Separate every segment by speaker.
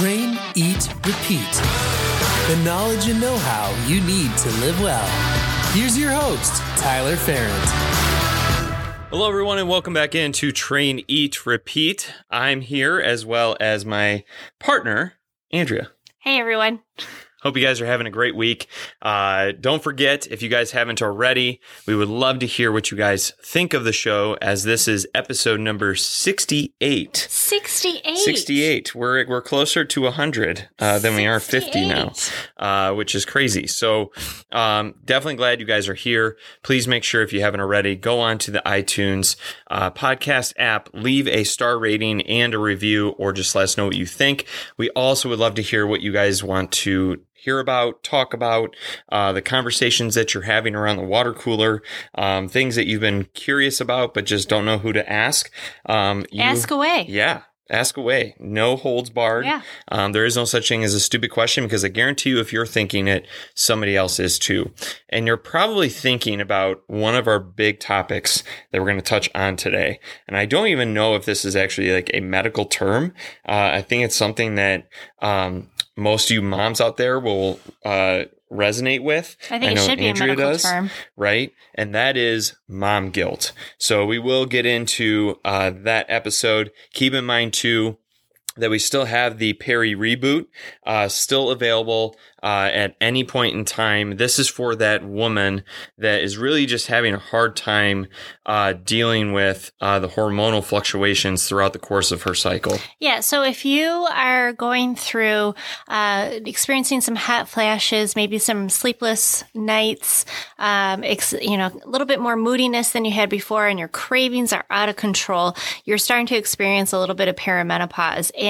Speaker 1: Train, eat, repeat. The knowledge and know how you need to live well. Here's your host, Tyler Ferrand.
Speaker 2: Hello, everyone, and welcome back into Train, Eat, Repeat. I'm here as well as my partner, Andrea.
Speaker 3: Hey, everyone.
Speaker 2: Hope you guys are having a great week. Uh, don't forget, if you guys haven't already, we would love to hear what you guys think of the show as this is episode number 68.
Speaker 3: 68.
Speaker 2: 68. We're, we're closer to 100 uh, than we are 50 now, uh, which is crazy. So um, definitely glad you guys are here. Please make sure if you haven't already, go on to the iTunes uh, podcast app, leave a star rating and a review, or just let us know what you think. We also would love to hear what you guys want to hear about, talk about, uh, the conversations that you're having around the water cooler, um, things that you've been curious about but just don't know who to ask. Um, you-
Speaker 3: Ask away.
Speaker 2: yeah. Ask away. No holds barred.
Speaker 3: Yeah.
Speaker 2: Um, there is no such thing as a stupid question because I guarantee you, if you're thinking it, somebody else is too. And you're probably thinking about one of our big topics that we're going to touch on today. And I don't even know if this is actually like a medical term. Uh, I think it's something that um, most of you moms out there will uh, resonate with.
Speaker 3: I think it
Speaker 2: know
Speaker 3: should be
Speaker 2: Andrea
Speaker 3: a medical
Speaker 2: does
Speaker 3: term.
Speaker 2: right? And that is mom guilt. So we will get into uh, that episode. Keep in mind too that we still have the Peri reboot uh, still available uh, at any point in time. This is for that woman that is really just having a hard time uh, dealing with uh, the hormonal fluctuations throughout the course of her cycle.
Speaker 3: Yeah. So if you are going through, uh, experiencing some hot flashes, maybe some sleepless nights, um, ex- you know, a little bit more moodiness than you had before, and your cravings are out of control, you're starting to experience a little bit of perimenopause. And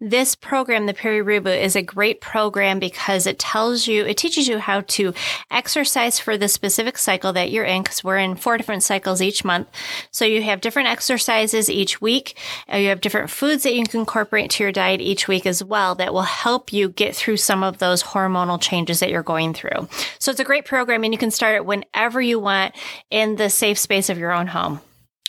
Speaker 3: this program, the Peri is a great program because it tells you, it teaches you how to exercise for the specific cycle that you're in, because we're in four different cycles each month. So you have different exercises each week. Uh, You have different foods that you can incorporate to your diet each week as well that will help you get through some of those hormonal changes that you're going through. So it's a great program and you can start it whenever you want in the safe space of your own home.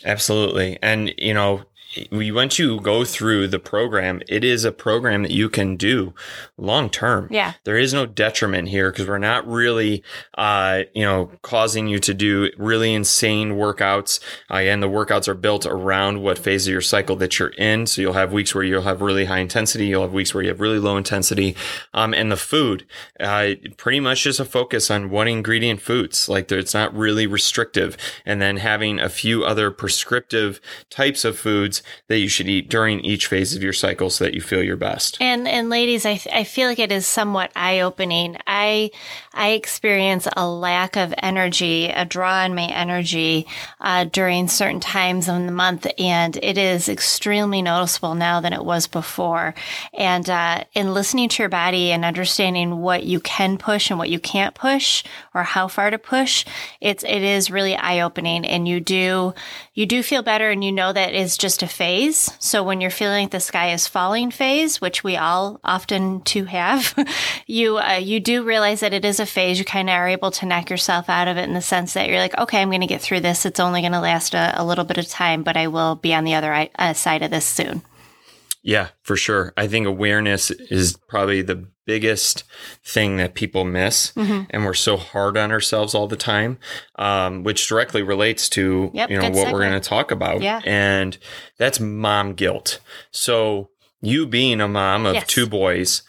Speaker 2: Absolutely. And, you know, we once you go through the program, it is a program that you can do long term.
Speaker 3: Yeah.
Speaker 2: There is no detriment here because we're not really, uh, you know, causing you to do really insane workouts. Uh, and the workouts are built around what phase of your cycle that you're in. So you'll have weeks where you'll have really high intensity. You'll have weeks where you have really low intensity. Um, and the food, uh, pretty much just a focus on one ingredient foods. Like it's not really restrictive. And then having a few other prescriptive types of foods that you should eat during each phase of your cycle so that you feel your best.
Speaker 3: And and ladies, I, I feel like it is somewhat eye opening. I I experience a lack of energy, a draw on my energy uh, during certain times of the month, and it is extremely noticeable now than it was before. And uh, in listening to your body and understanding what you can push and what you can't push, or how far to push, it's it is really eye opening, and you do you do feel better, and you know that it's just a phase. So when you're feeling like the sky is falling phase, which we all often to have, you uh, you do realize that it is a phase. You kind of are able to knock yourself out of it in the sense that you're like, okay, I'm going to get through this. It's only going to last a, a little bit of time, but I will be on the other uh, side of this soon.
Speaker 2: Yeah, for sure. I think awareness is probably the biggest thing that people miss,
Speaker 3: Mm-hmm.
Speaker 2: and we're so hard on ourselves all the time, um, which directly relates to
Speaker 3: Yep,
Speaker 2: you know what we're going to talk about.
Speaker 3: Yeah.
Speaker 2: and that's mom guilt. So you being a mom of
Speaker 3: Yes.
Speaker 2: two boys,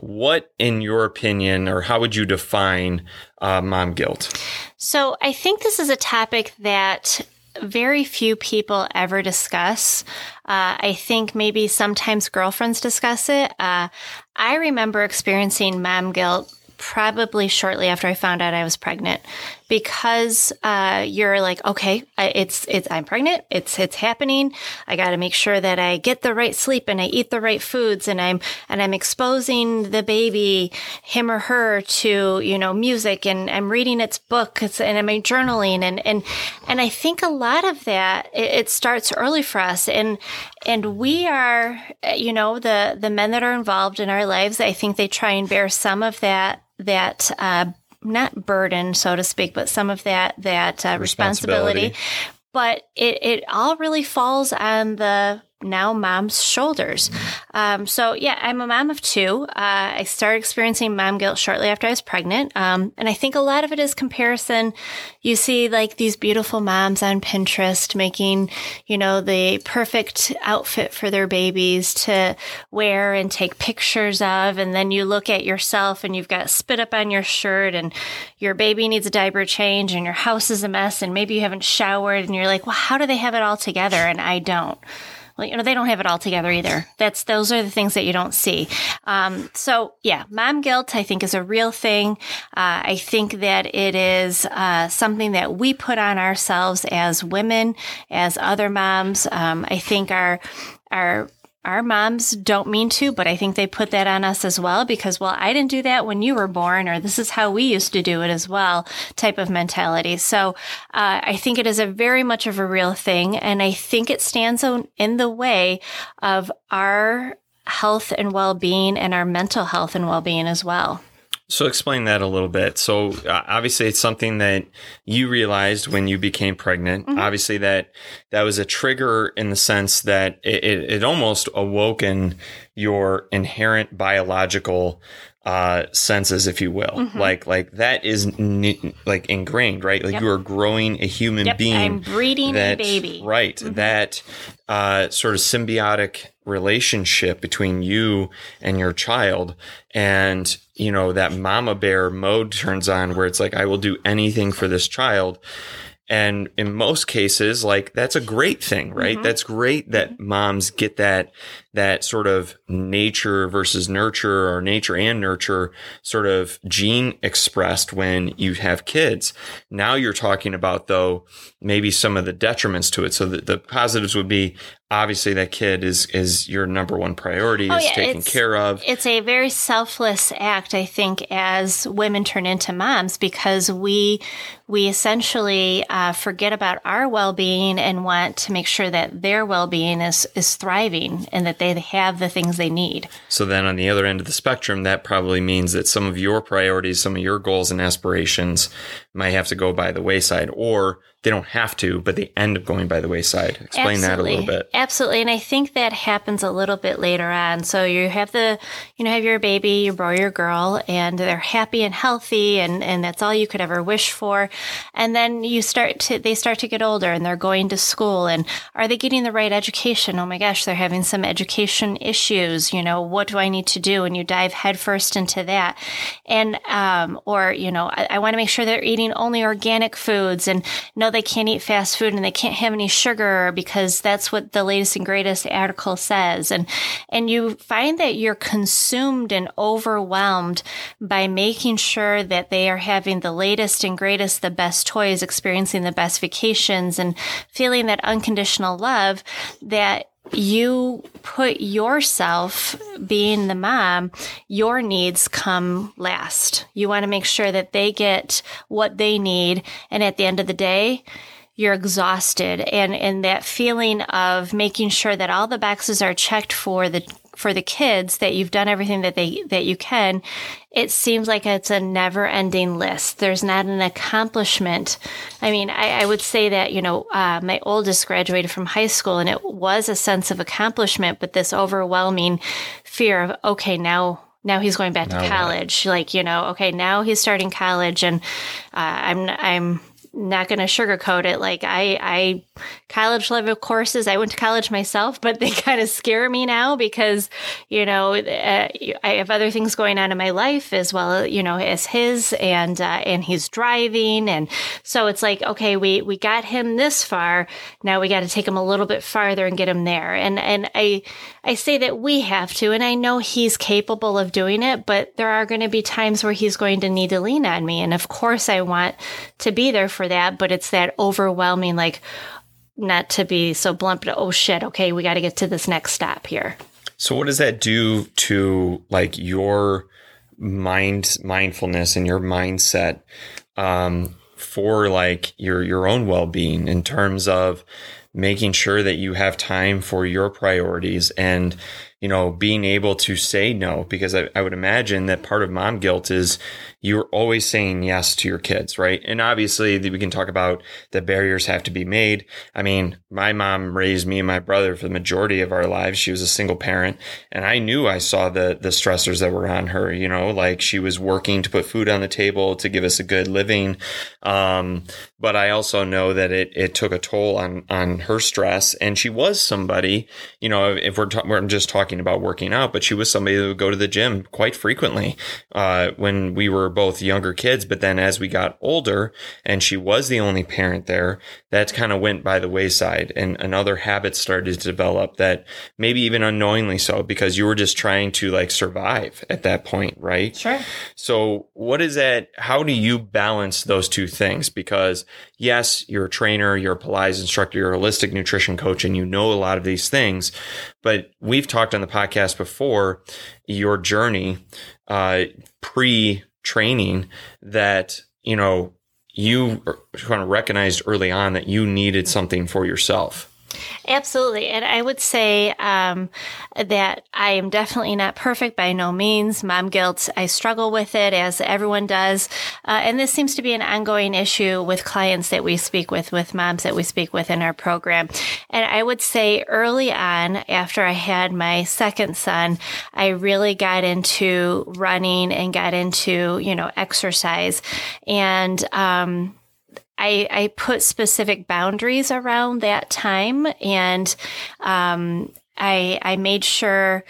Speaker 2: what, in your opinion, or how would you define uh, mom guilt?
Speaker 3: So I think this is a topic that very few people ever discuss. Uh, I think maybe sometimes girlfriends discuss it. Uh, I remember experiencing mom guilt probably shortly after I found out I was pregnant because uh, you're like, okay, it's it's I'm pregnant. It's it's happening. I got to make sure that I get the right sleep and I eat the right foods and I'm and I'm exposing the baby, him or her, to you know music and I'm reading its book and I'm journaling and and and I think a lot of that it, it starts early for us and and we are you know the the men that are involved in our lives. I think they try and bear some of that that. Uh, not burden, so to speak, but some of that that uh, responsibility.
Speaker 2: Responsibility.
Speaker 3: But it, it all really falls on the now mom's shoulders. Um, so yeah, I'm a mom of two. Uh, I started experiencing mom guilt shortly after I was pregnant. Um, and I think a lot of it is comparison. You see like these beautiful moms on Pinterest making, you know, the perfect outfit for their babies to wear and take pictures of. And then you look at yourself and you've got spit up on your shirt and your baby needs a diaper change and your house is a mess and maybe you haven't showered and you're like, well, how do they have it all together? And I don't well, you know, they don't have it all together either. That's, those are the things that you don't see. Um, so yeah, mom guilt, I think is a real thing. Uh, I think that it is, uh, something that we put on ourselves as women, as other moms. Um, I think our, our our moms don't mean to, but I think they put that on us as well because, well, I didn't do that when you were born, or this is how we used to do it as well, type of mentality. So uh, I think it is a very much of a real thing. And I think it stands in the way of our health and well being and our mental health and well being as well.
Speaker 2: So explain that a little bit. So uh, obviously it's something that you realized when you became pregnant. Mm-hmm. Obviously that that was a trigger in the sense that it, it, it almost awoken your inherent biological uh, senses, if you will. Mm-hmm. Like like that is n- like ingrained, right? Like yep. you are growing a human
Speaker 3: yep.
Speaker 2: being.
Speaker 3: I'm breeding that, a baby.
Speaker 2: Right. Mm-hmm. That uh, sort of symbiotic relationship between you and your child and you know that mama bear mode turns on where it's like i will do anything for this child and in most cases like that's a great thing right mm-hmm. that's great that moms get that that sort of nature versus nurture or nature and nurture sort of gene expressed when you have kids. Now you're talking about though maybe some of the detriments to it. So the, the positives would be obviously that kid is is your number one priority oh, is yeah, taken care of
Speaker 3: it's a very selfless act i think as women turn into moms because we we essentially uh, forget about our well-being and want to make sure that their well-being is is thriving and that they they have the things they need.
Speaker 2: So then on the other end of the spectrum, that probably means that some of your priorities, some of your goals and aspirations might have to go by the wayside or they don't have to, but they end up going by the wayside. Explain Absolutely. that a little bit.
Speaker 3: Absolutely. And I think that happens a little bit later on. So you have the, you know, have your baby, your boy, your girl, and they're happy and healthy and, and that's all you could ever wish for. And then you start to, they start to get older and they're going to school and are they getting the right education? Oh my gosh, they're having some education issues. You know, what do I need to do? And you dive headfirst into that. And, um, or, you know, I, I want to make sure they're eating only organic foods and no, they can't eat fast food and they can't have any sugar because that's what the latest and greatest article says. And, and you find that you're consumed and overwhelmed by making sure that they are having the latest and greatest, the best toys, experiencing the best vacations and feeling that unconditional love that you put yourself being the mom, your needs come last. You want to make sure that they get what they need. And at the end of the day, you're exhausted and, and that feeling of making sure that all the boxes are checked for the for the kids that you've done everything that they that you can it seems like it's a never ending list. There's not an accomplishment. I mean i, I would say that you know uh, my oldest graduated from high school and it was a sense of accomplishment but this overwhelming fear of okay now now he's going back now to college. What? like you know okay now he's starting college and uh, i'm i'm not going to sugarcoat it. Like I, I college level courses, I went to college myself, but they kind of scare me now because, you know, uh, I have other things going on in my life as well, you know, as his and, uh, and he's driving. And so it's like, okay, we, we got him this far. Now we got to take him a little bit farther and get him there. And, and I, I say that we have to, and I know he's capable of doing it, but there are going to be times where he's going to need to lean on me. And of course I want to be there for that, but it's that overwhelming, like, not to be so blunt, but oh shit, okay, we got to get to this next stop here.
Speaker 2: So, what does that do to like your mind mindfulness and your mindset um, for like your your own well being in terms of making sure that you have time for your priorities and you know, being able to say no, because I, I would imagine that part of mom guilt is you're always saying yes to your kids, right? And obviously, we can talk about the barriers have to be made. I mean, my mom raised me and my brother for the majority of our lives. She was a single parent, and I knew I saw the the stressors that were on her. You know, like she was working to put food on the table to give us a good living, um, but I also know that it it took a toll on on her stress, and she was somebody. You know, if we're ta- we're just talking about working out, but she was somebody that would go to the gym quite frequently uh, when we were both younger kids. But then as we got older and she was the only parent there, that kind of went by the wayside and another habit started to develop that maybe even unknowingly so because you were just trying to like survive at that point, right?
Speaker 3: Sure.
Speaker 2: So what is that? How do you balance those two things? Because yes, you're a trainer, you're a Pilates instructor, you're a holistic nutrition coach, and you know a lot of these things. But we've talked on the podcast before your journey uh, pre training that, you know, you kind of recognized early on that you needed something for yourself.
Speaker 3: Absolutely. And I would say um, that I am definitely not perfect by no means. Mom guilt, I struggle with it as everyone does. Uh, and this seems to be an ongoing issue with clients that we speak with, with moms that we speak with in our program. And I would say early on, after I had my second son, I really got into running and got into, you know, exercise. And, um, I, I put specific boundaries around that time and um, I, I made sure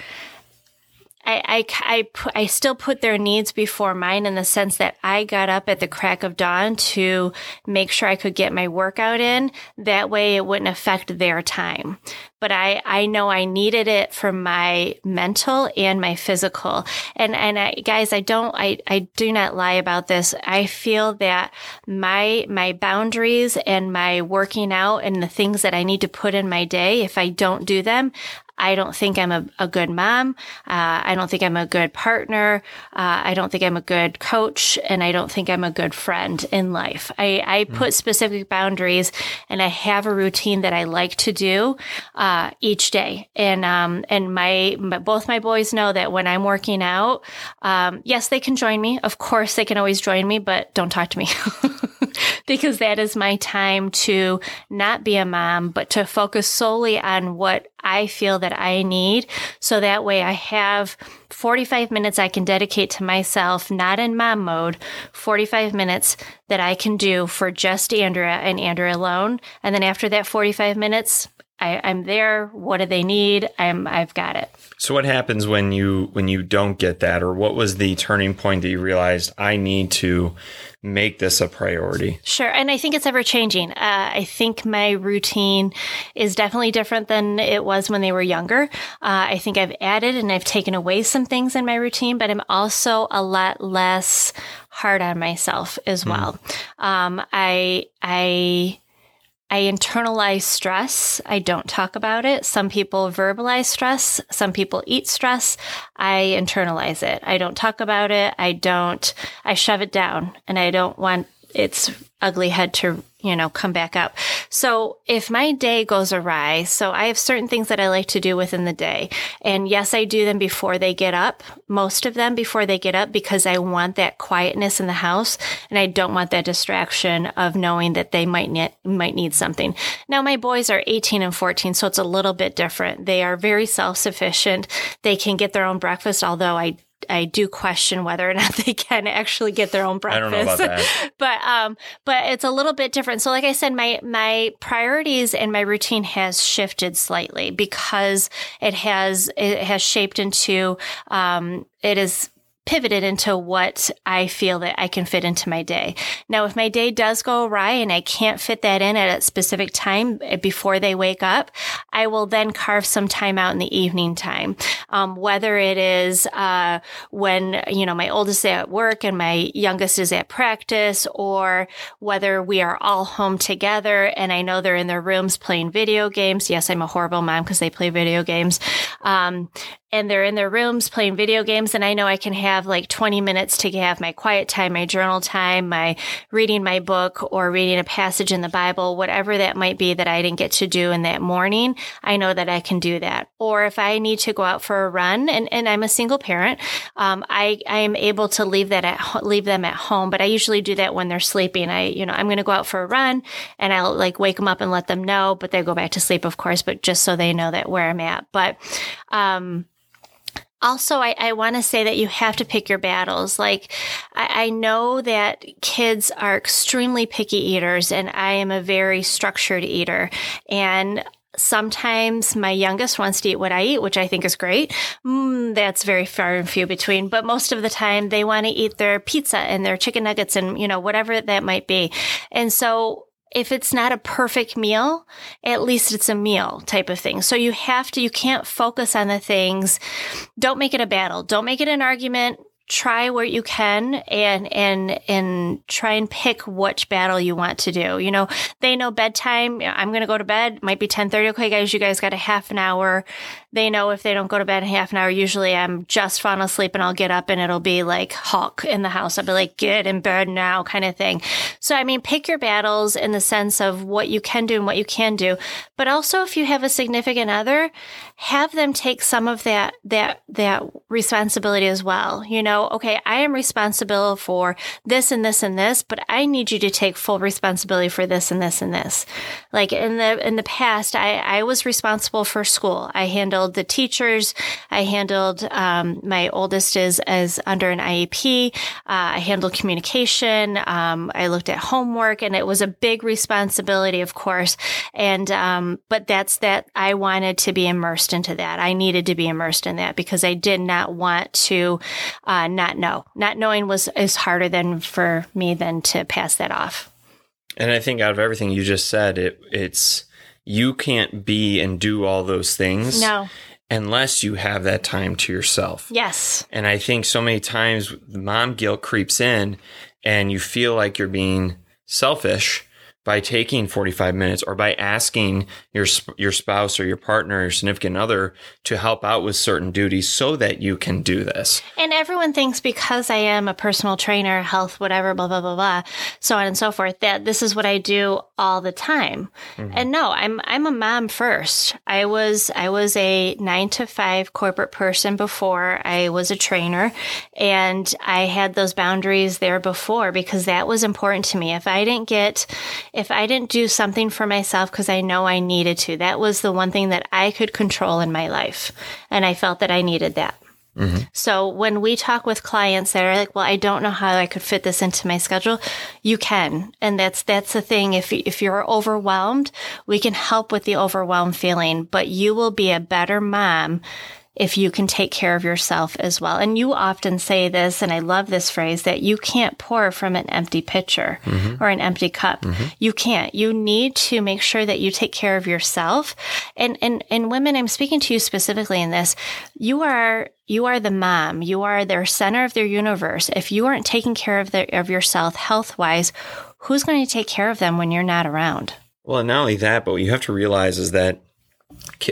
Speaker 3: I, I, I, I, still put their needs before mine in the sense that I got up at the crack of dawn to make sure I could get my workout in. That way it wouldn't affect their time. But I, I know I needed it for my mental and my physical. And, and I, guys, I don't, I, I do not lie about this. I feel that my, my boundaries and my working out and the things that I need to put in my day, if I don't do them, I don't think I'm a, a good mom. Uh, I don't think I'm a good partner. Uh, I don't think I'm a good coach. And I don't think I'm a good friend in life. I, I mm. put specific boundaries and I have a routine that I like to do uh, each day. And, um, and my, my, both my boys know that when I'm working out, um, yes, they can join me. Of course, they can always join me, but don't talk to me. because that is my time to not be a mom, but to focus solely on what I feel that I need. So that way I have 45 minutes I can dedicate to myself, not in mom mode, 45 minutes that I can do for just Andrea and Andrea alone. And then after that 45 minutes, I, am there. What do they need? I'm I've got it.
Speaker 2: So what happens when you when you don't get that, or what was the turning point that you realized I need to make this a priority?
Speaker 3: Sure, and I think it's ever changing. Uh, I think my routine is definitely different than it was when they were younger. Uh, I think I've added and I've taken away some things in my routine, but I'm also a lot less hard on myself as hmm. well. Mm. Um, I I I internalize stress. I don't talk about it. Some people verbalize stress. Some people eat stress. I internalize it. I don't talk about it. I don't, I shove it down and I don't want its ugly head to you know, come back up. So if my day goes awry, so I have certain things that I like to do within the day. And yes, I do them before they get up, most of them before they get up because I want that quietness in the house and I don't want that distraction of knowing that they might need, might need something. Now my boys are 18 and 14, so it's a little bit different. They are very self-sufficient. They can get their own breakfast, although I I do question whether or not they can actually get their own breakfast.
Speaker 2: I don't know about that.
Speaker 3: but um, but it's a little bit different. So, like I said, my my priorities and my routine has shifted slightly because it has it has shaped into um, it is pivoted into what I feel that I can fit into my day. Now, if my day does go awry and I can't fit that in at a specific time eh, before they wake up, I will then carve some time out in the evening time. Um, whether it is uh, when you know my oldest is at work and my youngest is at practice, or whether we are all home together and I know they're in their rooms playing video games. Yes, I'm a horrible mom because they play video games. Um, and they're in their rooms playing video games and I know I can have like 20 minutes to have my quiet time, my journal time, my reading my book or reading a passage in the Bible, whatever that might be that I didn't get to do in that morning, I know that I can do that. Or if I need to go out for a run and, and I'm a single parent, um, I, I am able to leave that at, leave them at home, but I usually do that when they're sleeping. I, you know, I'm going to go out for a run and I'll like wake them up and let them know, but they go back to sleep, of course, but just so they know that where I'm at. But, um, also, I, I want to say that you have to pick your battles. Like, I, I, know that kids are extremely picky eaters, and I am a very structured eater. And sometimes my youngest wants to eat what I eat, which I think is great. Mm, that's very far and few between. But most of the time, they want to eat their pizza and their chicken nuggets and, you know, whatever that might be. And so if it's not a perfect meal, at least it's a meal type of thing. So you have to, you can't focus on the things. Don't make it a battle. Don't make it an argument try where you can and and and try and pick which battle you want to do. You know, they know bedtime. I'm going to go to bed. Might be 10:30. Okay, guys, you guys got a half an hour. They know if they don't go to bed in half an hour, usually I'm just falling asleep and I'll get up and it'll be like Hulk in the house. I'll be like, get in bed now kind of thing. So, I mean, pick your battles in the sense of what you can do and what you can do. But also if you have a significant other, have them take some of that, that, that responsibility as well. You know, okay, I am responsible for this and this and this, but I need you to take full responsibility for this and this and this. Like in the, in the past, I, I was responsible for school. I handled the teachers. I handled, um, my oldest is as under an IEP. Uh, I handled communication. Um, I looked at homework and it was a big responsibility, of course. And, um, but that's that I wanted to be immersed immersed into that. I needed to be immersed in that because I did not want to uh, Uh, not know. Not knowing was is harder than for me than to pass that off.
Speaker 2: And I think out of everything you just said, it it's you can't be and do all those things.
Speaker 3: No.
Speaker 2: Unless you have that time to yourself.
Speaker 3: Yes.
Speaker 2: And I think so many times mom guilt creeps in and you feel like you're being selfish by taking 45 minutes or by asking your your spouse or your partner or significant other to help out with certain duties so that you can do this.
Speaker 3: And everyone thinks because I am a personal trainer, health whatever blah blah blah blah, so on and so forth that this is what I do all the time. Mm-hmm. And no, I'm I'm a mom first. I was I was a 9 to 5 corporate person before I was a trainer and I had those boundaries there before because that was important to me. If I didn't get if I didn't do something for myself because I know I needed to, that was the one thing that I could control in my life. And I felt that I needed that. Mm-hmm. So when we talk with clients that are like, well, I don't know how I could fit this into my schedule, you can. And that's, that's the thing. If, if you're overwhelmed, we can help with the overwhelmed feeling, but you will be a better mom if you can take care of yourself as well. And you often say this, and I love this phrase that you can't pour from an empty pitcher mm-hmm. or an empty cup. Mm-hmm. You can't. You need to make sure that you take care of yourself. And, and, and women, I'm speaking to you specifically in this. You are, you are the mom. You are their center of their universe. If you aren't taking care of the, of yourself health wise, who's going to take care of them when you're not around?
Speaker 2: Well, and not only that, but what you have to realize is that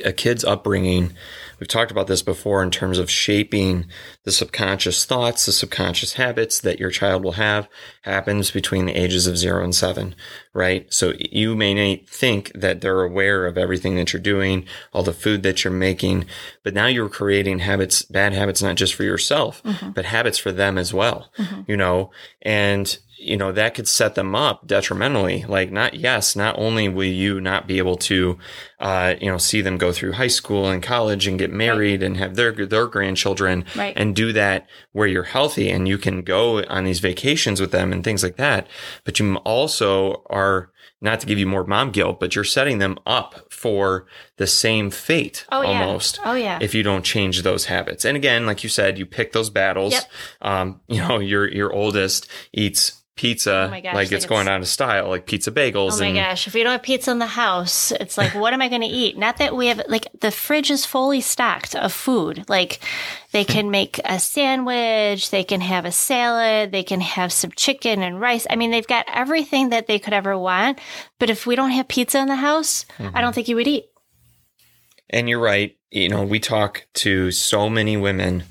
Speaker 2: a kid's upbringing We've talked about this before in terms of shaping the subconscious thoughts, the subconscious habits that your child will have happens between the ages of zero and seven, right? So you may think that they're aware of everything that you're doing, all the food that you're making, but now you're creating habits, bad habits, not just for yourself, mm-hmm. but habits for them as well, mm-hmm. you know, and you know, that could set them up detrimentally. Like, not, yes, not only will you not be able to, uh, you know, see them go through high school and college and get married right. and have their, their grandchildren
Speaker 3: right.
Speaker 2: and do that where you're healthy and you can go on these vacations with them and things like that. But you also are, not to give you more mom guilt, but you're setting them up for the same fate
Speaker 3: oh,
Speaker 2: almost.
Speaker 3: Yeah. Oh yeah.
Speaker 2: If you don't change those habits. And again, like you said, you pick those battles.
Speaker 3: Yep.
Speaker 2: Um, you know, your your oldest eats pizza oh gosh, like, it's going out of style like pizza bagels
Speaker 3: oh my and, gosh if we don't have pizza in the house it's like what am i going to eat? Not that we have like the fridge is fully stocked of food. Like they can make a sandwich they can have a salad they can have some chicken and rice. I mean they've got everything that they could ever want but if we don't have pizza in the house mm-hmm. i don't think you would eat.
Speaker 2: And you're right you know, we talk to so many women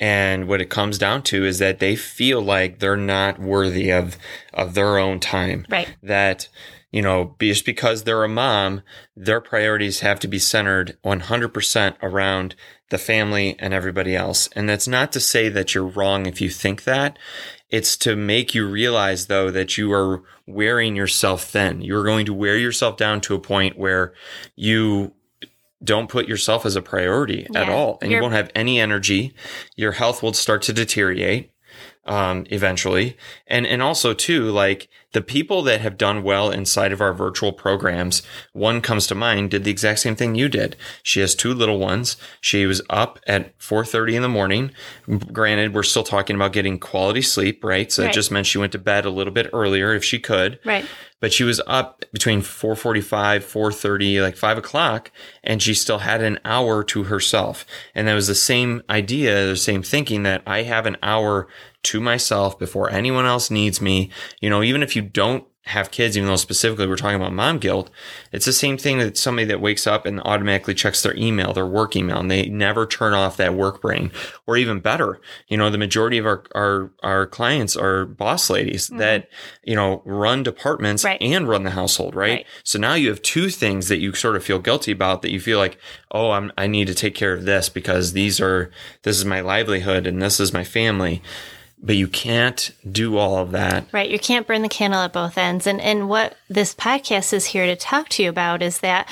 Speaker 2: and what it comes down to is that they feel like they're not worthy of of their own time.
Speaker 3: Right.
Speaker 2: That you know, just because they're a mom, their priorities have to be centered 100% around the family and everybody else. And that's not to say that you're wrong if you think that. It's to make you realize, though, that you are wearing yourself thin. You're going to wear yourself down to a point where you don't put yourself as a priority at all and you
Speaker 3: You're-
Speaker 2: won't have any energy. Your health will start to deteriorate um, eventually. And, and also too, like the people that have done well inside of our virtual programs, one comes to mind, did the exact same thing you did. She has two little ones. She was up at 4.30 in the morning. Granted, we're still talking about getting quality sleep, right? So
Speaker 3: Right.
Speaker 2: just meant she went to bed a little bit earlier if she could
Speaker 3: Right.
Speaker 2: but she was up between 4.45 4.30 like 5 o'clock and she still had an hour to herself and that was the same idea the same thinking that i have an hour to myself before anyone else needs me you know even if you don't have kids even though specifically we're talking about mom guilt it's the same thing that somebody that wakes up and automatically checks their email their work email and they never turn off that work brain or even better you know the majority of our our, our clients are boss ladies mm-hmm. that you know run departments
Speaker 3: Right.
Speaker 2: and run the household right?
Speaker 3: Right.
Speaker 2: so now you have two things that you sort of feel guilty about that you feel like oh i'm i need to take care of this because these are this is my livelihood and this is my family but you can't do all of that
Speaker 3: Right. You can't burn the candle at both ends. And and what this podcast is here to talk to you about is that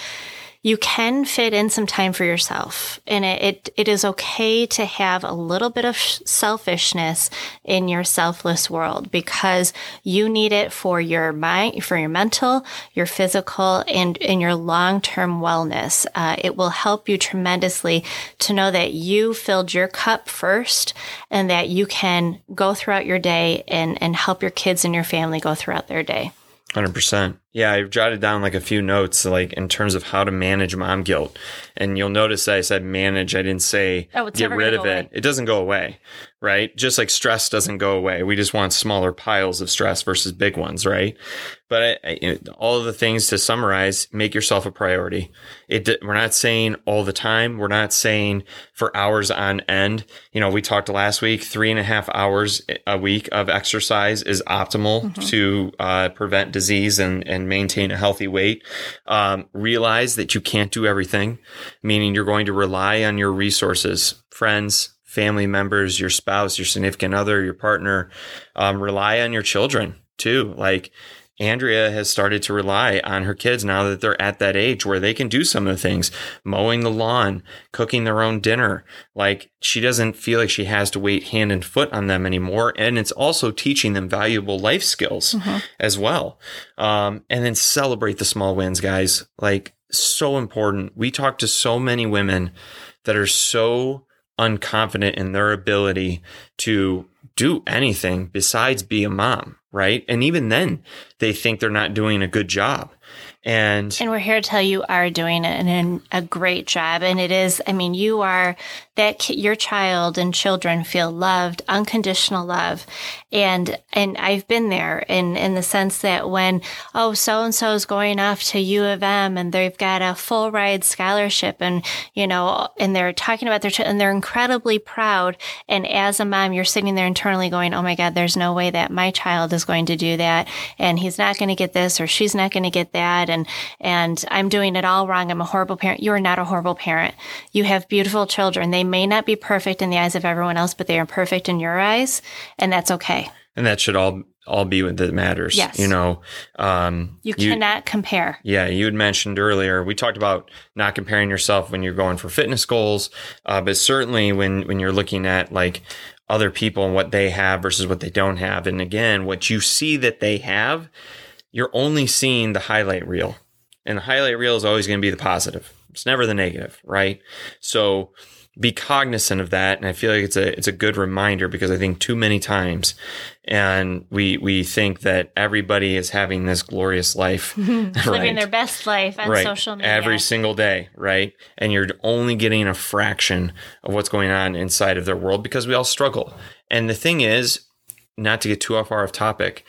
Speaker 3: you can fit in some time for yourself. And it, it, it is okay to have a little bit of selfishness in your selfless world because you need it for your mind, for your mental, your physical, and, and your long term wellness. Uh, it will help you tremendously to know that you filled your cup first and that you can go throughout your day and, and help your kids and your family go throughout their day.
Speaker 2: Hundred percent. Yeah, I've jotted down like a few notes, like in terms of how to manage mom guilt. And you'll notice that I said manage. I didn't say
Speaker 3: Oh,
Speaker 2: get rid of it.
Speaker 3: away.
Speaker 2: It doesn't go away, right? Just like stress doesn't go away. We just want smaller piles of stress versus big ones, right? But I, I, all of the things to summarize, make yourself a priority. It. We're not saying all the time. We're not saying for hours on end. You know, we talked last week. Three and a half hours a week of exercise is optimal to uh, prevent disease and and maintain a healthy weight. Um, realize that you can't do everything, meaning you're going to rely on your resources, friends, family members, your spouse, your significant other, your partner. Um, rely on your children too. Like Andrea has started to rely on her kids now that they're at that age where they can do some of the things, mowing the lawn, cooking their own dinner. Like she doesn't feel like she has to wait hand and foot on them anymore. And it's also teaching them valuable life skills as well. Um, and then celebrate the small wins, guys. Like so important. We talk to so many women that are so unconfident in their ability to do anything besides be a mom, right? And even then, they think they're not doing a good job. And
Speaker 3: And we're here to tell you are doing and a great job. And it is, I mean, you are that your child and children feel loved, unconditional love. And, and I've been there in, in the sense that when, oh, so and so is going off to U of M and they've got a full ride scholarship and, you know, and they're talking about their child and they're incredibly proud. And as a mom, you're sitting there internally going, oh my God, there's no way that my child is going to do that. And he's not going to get this or she's not going to get that. And, and I'm doing it all wrong. I'm a horrible parent. You are not a horrible parent. You have beautiful children. They may not be perfect in the eyes of everyone else, but they are perfect in your eyes. And that's okay.
Speaker 2: and that should all all be what that matters.
Speaker 3: Yes.
Speaker 2: You know, um,
Speaker 3: You cannot compare.
Speaker 2: Yeah, you had mentioned earlier. We talked about not comparing yourself when you're going for fitness goals, uh, but certainly when when you're looking at like other people and what they have versus what they don't have. And again, what you see that they have, you're only seeing the highlight reel, and the highlight reel is always going to be the positive. It's never the negative, right? So be cognizant of that, and I feel like it's a it's a good reminder because I think too many times, and we we think that everybody is having this glorious life,
Speaker 3: Living their best life on
Speaker 2: right.
Speaker 3: social media.
Speaker 2: every single day, right? And you're only getting a fraction of what's going on inside of their world because we all struggle. And the thing is, not to get too far off topic,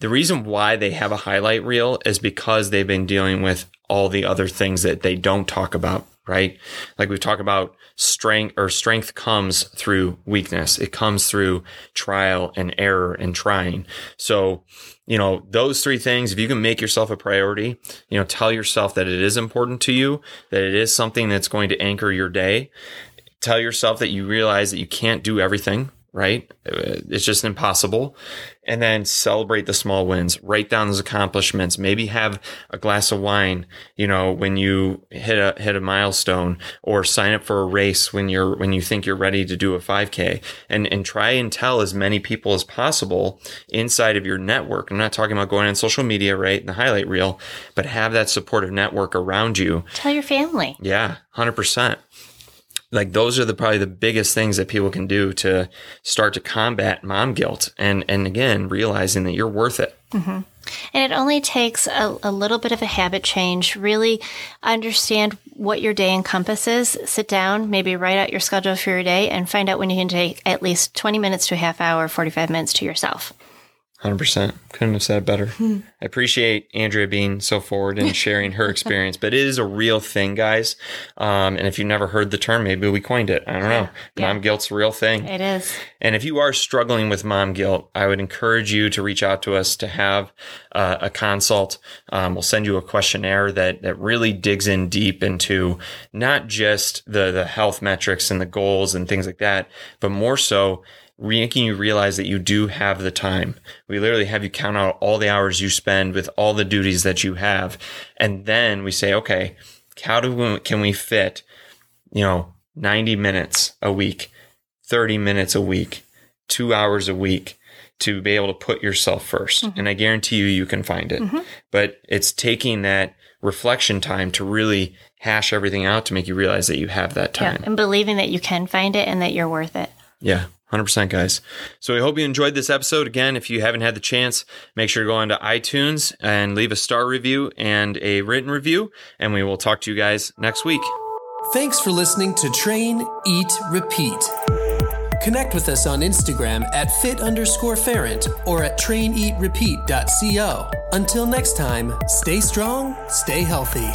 Speaker 2: the reason why they have a highlight reel is because they've been dealing with all the other things that they don't talk about right? Like we've talked about strength or strength comes through weakness. It comes through trial and error and trying. So, you know, those three things, if you can make yourself a priority, you know, tell yourself that it is important to you, that it is something that's going to anchor your day. Tell yourself that you realize that you can't do everything right? Uh, it's just impossible. And then celebrate the small wins, write down those accomplishments, maybe have a glass of wine, you know, when you hit a, hit a milestone or sign up for a race when you're, when you think you're ready to do a 5k and, and try and tell as many people as possible inside of your network. I'm not talking about going on social media, right? In the highlight reel, but have that supportive network around you.
Speaker 3: Tell your family.
Speaker 2: Yeah, 100% like those are the probably the biggest things that people can do to start to combat mom guilt and and again realizing that you're worth it.
Speaker 3: Mm-hmm. and it only takes a, a, little bit of a habit change. Really understand what your day encompasses. Sit down maybe write out your schedule for your day and find out when you can take at least 20 minutes to a half hour 45 minutes to yourself
Speaker 2: Hundred percent. Couldn't have said better. I appreciate Andrea being so forward and sharing her experience, but it is a real thing, guys. Um, and if you've never heard the term, maybe we coined it. I don't know. Yeah. Mom guilt's a real thing.
Speaker 3: It is.
Speaker 2: And if you are struggling with mom guilt, I would encourage you to reach out to us to have uh, a consult. Um, we'll send you a questionnaire that that really digs in deep into not just the the health metrics and the goals and things like that, but more so making you realize that you do have the time. We literally have you count out all the hours you spend with all the duties that you have. And then we say, okay, how do we, can we fit, you know, 90 minutes a week, 30 minutes a week, two hours a week to be able to put yourself 1st mm-hmm. And I guarantee you, you can find it. Mm-hmm. But it's taking that reflection time to really hash everything out to make you realize that you have that time.
Speaker 3: Yeah, and believing that you can find it and that you're worth it.
Speaker 2: Yeah. 100% guys. So we hope you enjoyed this episode. Again, if you haven't had the chance, make sure to go onto iTunes and leave a star review and a written review. And we will talk to you guys next week.
Speaker 1: Thanks for listening to Train, Eat, Repeat. Connect with us on Instagram at fit underscore ferrant or at traineatrepeat.co. Until next time, stay strong, stay healthy.